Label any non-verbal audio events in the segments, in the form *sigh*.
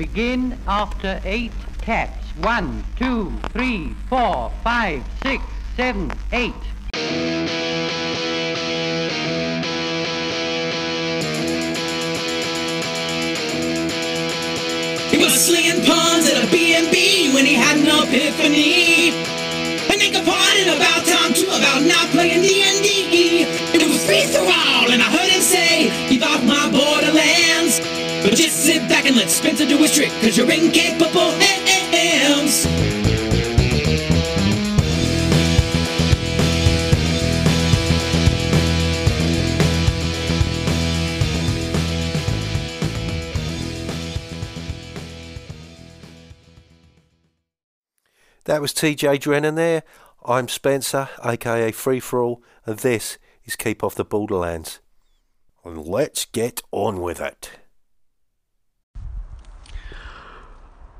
Begin after eight taps. One, two, three, four, five, six, seven, eight. He was slinging pawns at a B&B when he had an epiphany. And let Spencer do his trick, cause you're incapable hams. That was TJ Drennan there. I'm Spencer, aka Free For All, and this is Keep Off the Borderlands. And let's get on with it.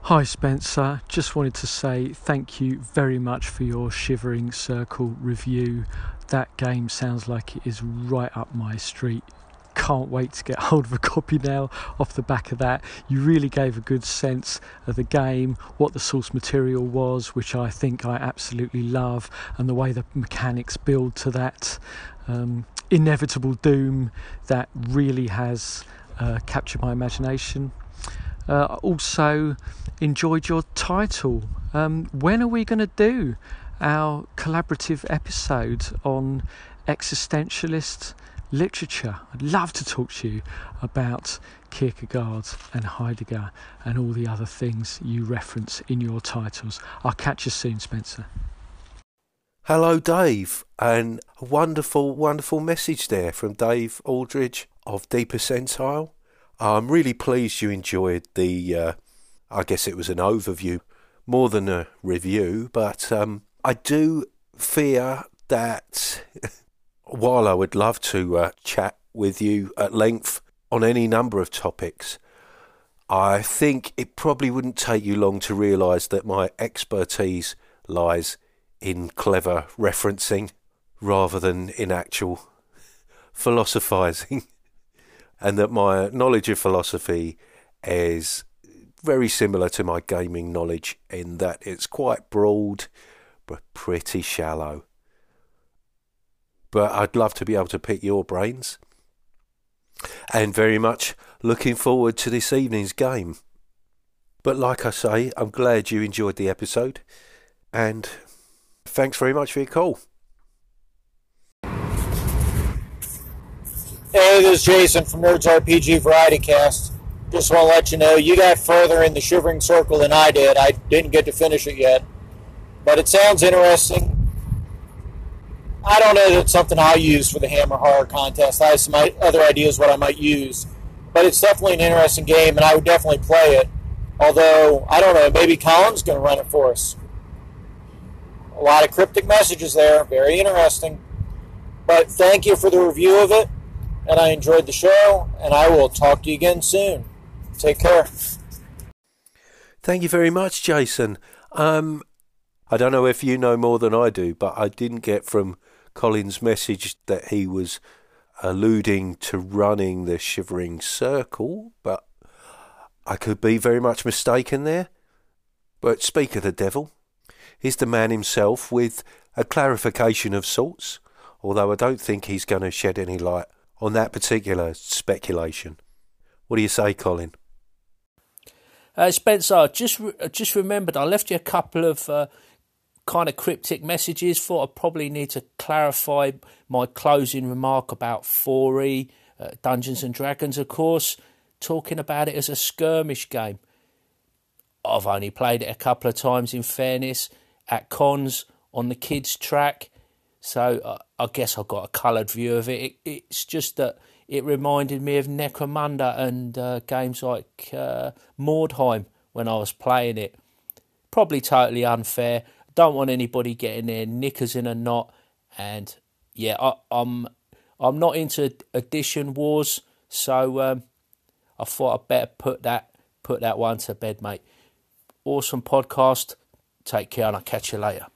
Hi Spencer, just wanted to say thank you very much for your Shivering Circle review. That game sounds like it is right up my street. Can't wait to get *laughs* hold of a copy now off the back of that. You really gave a good sense of the game, what the source material was, which I think I absolutely love, and the way the mechanics build to that um, inevitable doom that really has uh, captured my imagination. Uh, also, enjoyed your title. Um, when are we going to do our collaborative episode on existentialist literature? I'd love to talk to you about Kierkegaard and Heidegger and all the other things you reference in your titles. I'll catch you soon, Spencer. Hello, Dave, and a wonderful, wonderful message there from Dave Aldridge of Deeper Percentile. I'm really pleased you enjoyed the, uh, I guess it was an overview more than a review, but um, I do fear that *laughs* while I would love to uh, chat with you at length on any number of topics, I think it probably wouldn't take you long to realise that my expertise lies in clever referencing rather than in actual *laughs* philosophising. And that my knowledge of philosophy is very similar to my gaming knowledge in that it's quite broad but pretty shallow. But I'd love to be able to pick your brains. And very much looking forward to this evening's game. But like I say, I'm glad you enjoyed the episode. And thanks very much for your call. Hey, this is Jason from Nerds RPG Variety Cast. Just want to let you know you got further in the Shivering Circle than I did. I didn't get to finish it yet, but it sounds interesting. I don't know that it's something I'll use for the Hammer Horror Contest. I have some other ideas what I might use, but it's definitely an interesting game, and I would definitely play it. Although I don't know, maybe Colin's going to run it for us. A lot of cryptic messages there, very interesting. But thank you for the review of it and I enjoyed the show, and I will talk to you again soon. Take care. Thank you very much, Jason. Um, I don't know if you know more than I do, but I didn't get from Colin's message that he was alluding to running the Shivering Circle, but I could be very much mistaken there. But speak of the devil, he's the man himself with a clarification of sorts, although I don't think he's going to shed any light on that particular speculation. What do you say, Colin? Uh, Spencer, just re- just remembered I left you a couple of uh, kind of cryptic messages. Thought I probably need to clarify my closing remark about 4E, uh, Dungeons and Dragons, of course, talking about it as a skirmish game. I've only played it a couple of times, in fairness, at cons on the kids' track. So uh, I guess I got a coloured view of it. it. It's just that it reminded me of Necromunda and uh, games like uh, Mordheim when I was playing it. Probably totally unfair. Don't want anybody getting their knickers in a knot. And yeah, I, am I'm, I'm not into edition wars, so um, I thought I'd better put that put that one to bed, mate. Awesome podcast. Take care, and I'll catch you later.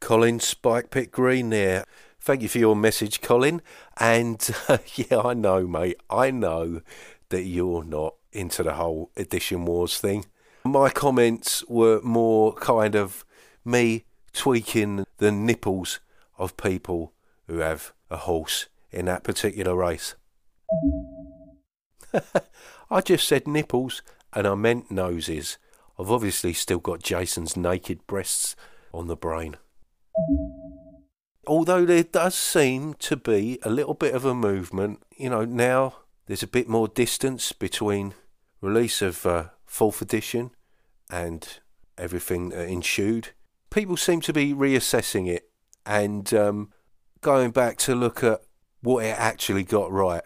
Colin Spike Pit Green there. Thank you for your message, Colin. And uh, *laughs* yeah, I know, mate. I know that you're not into the whole edition wars thing. My comments were more kind of me tweaking the nipples of people who have a horse in that particular race. *laughs* I just said nipples and I meant noses. I've obviously still got Jason's naked breasts on the brain. Although there does seem to be a little bit of a movement, you know, now there's a bit more distance between release of uh, fourth edition and everything that ensued. People seem to be reassessing it and um, going back to look at what it actually got right.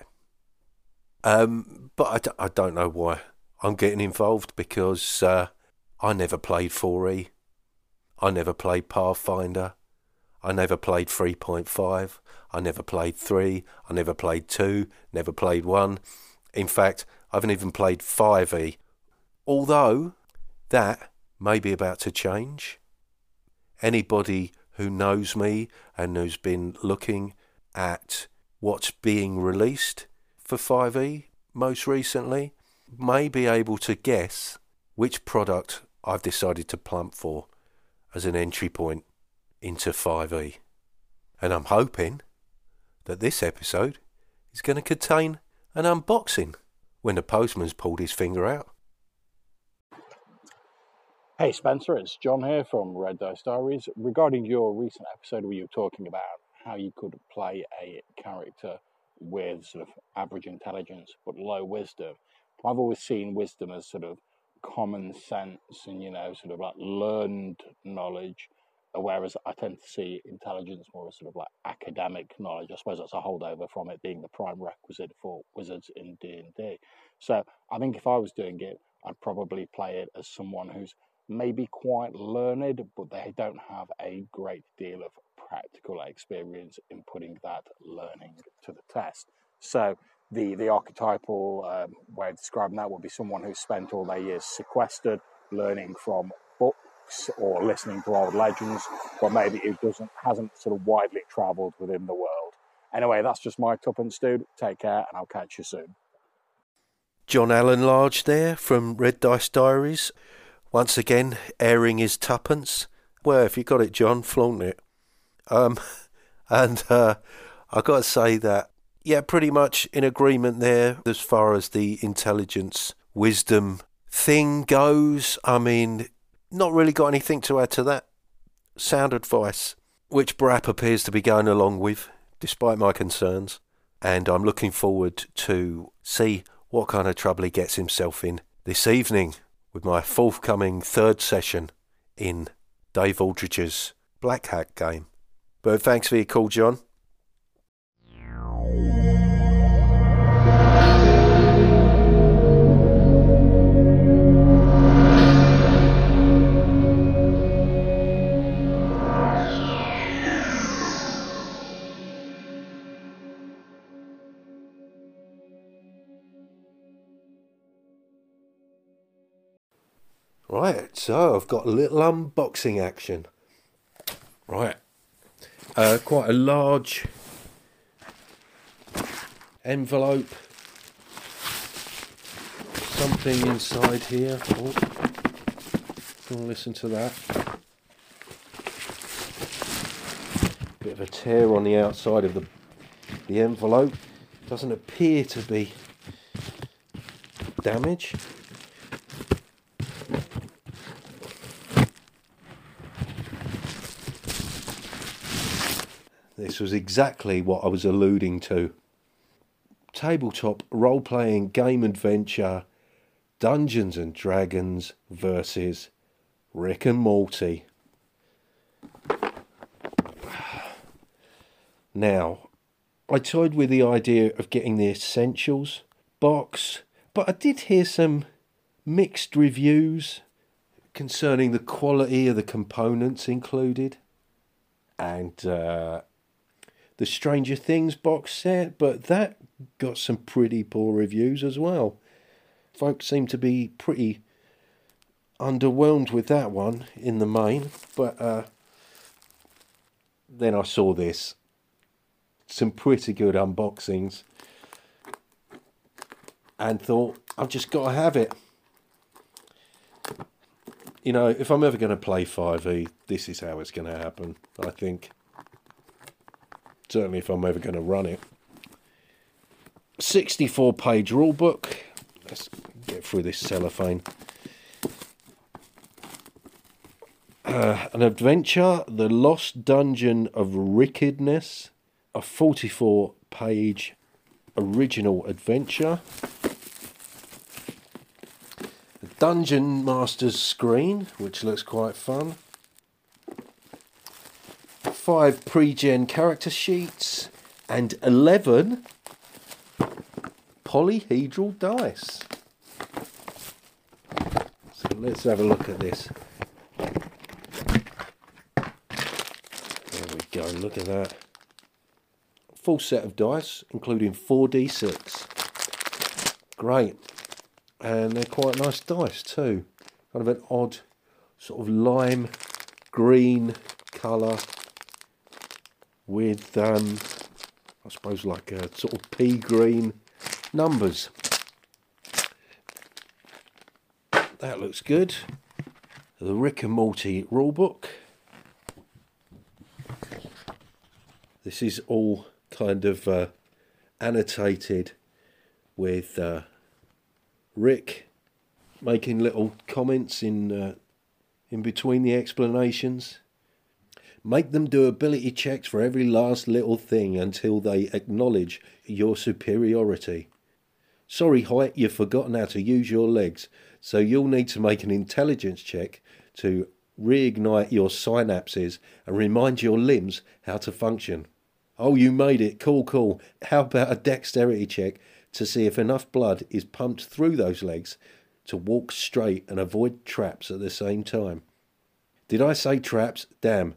Um, but I d- I don't know why I'm getting involved because uh, I never played 4E. I never played Pathfinder. I never played 3.5. I never played 3. I never played 2. Never played 1. In fact, I haven't even played 5e. Although that may be about to change. Anybody who knows me and who's been looking at what's being released for 5e most recently may be able to guess which product I've decided to plump for as an entry point into 5e. And I'm hoping that this episode is going to contain an unboxing when the postman's pulled his finger out. Hey Spencer, it's John here from Red Dice Diaries. Regarding your recent episode where you were talking about how you could play a character with sort of average intelligence but low wisdom, I've always seen wisdom as sort of common sense and you know sort of like learned knowledge whereas I tend to see intelligence more as sort of like academic knowledge. I suppose that's a holdover from it being the prime requisite for wizards in D and D. So I think if I was doing it, I'd probably play it as someone who's maybe quite learned, but they don't have a great deal of practical experience in putting that learning to the test. So the the archetypal um, way of describing that would be someone who's spent all their years sequestered, learning from books or listening to old legends, but maybe it doesn't hasn't sort of widely travelled within the world. Anyway, that's just my tuppence, dude. Take care, and I'll catch you soon. John Allen Large there from Red Dice Diaries, once again airing his tuppence. Well, if you got it, John, flaunt it. Um, *laughs* and uh, I got to say that, yeah, pretty much in agreement there as far as the intelligence, wisdom thing goes. I mean, not really got anything to add to that. Sound advice, which Brap appears to be going along with, despite my concerns. And I'm looking forward to see what kind of trouble he gets himself in this evening with my forthcoming third session in Dave Aldridge's Black Hat game. But thanks for your call, John. Right, so I've got a little unboxing action. Right, uh, quite a large envelope. Something inside here. Oh, gonna listen to that. Bit of a tear on the outside of the the envelope. Doesn't appear to be damage. Was exactly what I was alluding to. Tabletop role playing game adventure Dungeons and Dragons versus Rick and Morty. Now, I toyed with the idea of getting the Essentials box, but I did hear some mixed reviews concerning the quality of the components included. And uh, the Stranger Things box set, but that got some pretty poor reviews as well. Folks seem to be pretty underwhelmed with that one in the main, but uh, then I saw this. Some pretty good unboxings and thought, I've just got to have it. You know, if I'm ever going to play 5e, this is how it's going to happen, I think. Certainly if I'm ever going to run it. 64 page rule book. Let's get through this cellophane. Uh, an adventure, The Lost Dungeon of Rickedness, a 44 page original adventure. A Dungeon Master's screen, which looks quite fun. Five pre gen character sheets, and 11 polyhedral dice. So let's have a look at this. There we go, look at that. Full set of dice, including 4d6. Great. And they're quite nice dice too. Kind of an odd sort of lime green colour with, um, I suppose, like a sort of pea green numbers. That looks good. The Rick and Morty rulebook. This is all kind of uh, annotated with uh, Rick making little comments in uh, in between the explanations. Make them do ability checks for every last little thing until they acknowledge your superiority. Sorry, Height, you've forgotten how to use your legs, so you'll need to make an intelligence check to reignite your synapses and remind your limbs how to function. Oh, you made it. Cool, cool. How about a dexterity check to see if enough blood is pumped through those legs to walk straight and avoid traps at the same time? Did I say traps? Damn.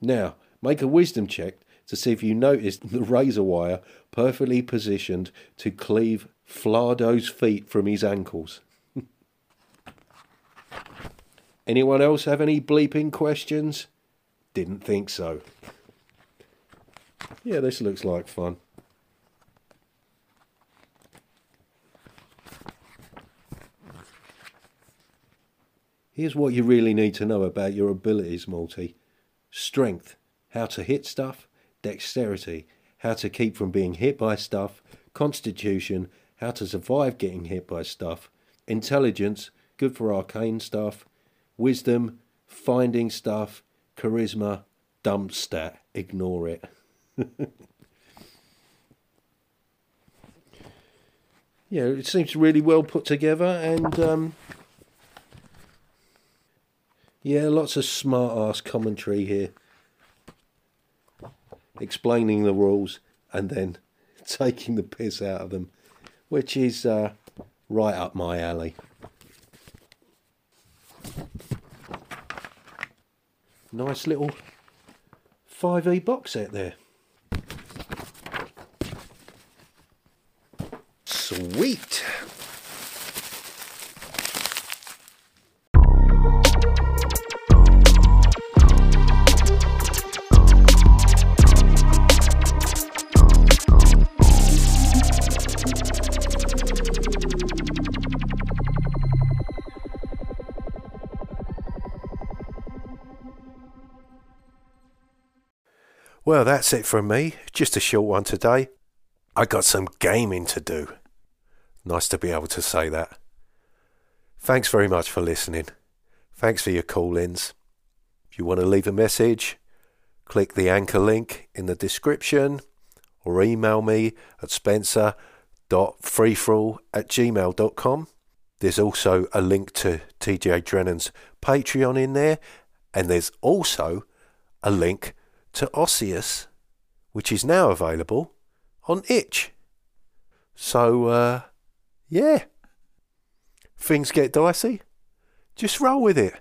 Now, make a wisdom check to see if you noticed the razor wire perfectly positioned to cleave Flardo's feet from his ankles. *laughs* Anyone else have any bleeping questions? Didn't think so. Yeah, this looks like fun. Here's what you really need to know about your abilities, Morty. Strength, how to hit stuff, dexterity, how to keep from being hit by stuff, constitution, how to survive getting hit by stuff, intelligence, good for arcane stuff, wisdom, finding stuff, charisma, dump stat, ignore it. *laughs* yeah, it seems really well put together and um, yeah, lots of smart ass commentary here. Explaining the rules and then *laughs* taking the piss out of them, which is uh, right up my alley. Nice little 5e box set there. Sweet. Well, that's it from me. Just a short one today. I got some gaming to do. Nice to be able to say that. Thanks very much for listening. Thanks for your call ins. If you want to leave a message, click the anchor link in the description or email me at spencer.freeforall at gmail.com. There's also a link to TJ Drennan's Patreon in there, and there's also a link to Osseous, which is now available on Itch. So, uh, yeah. Things get dicey. Just roll with it.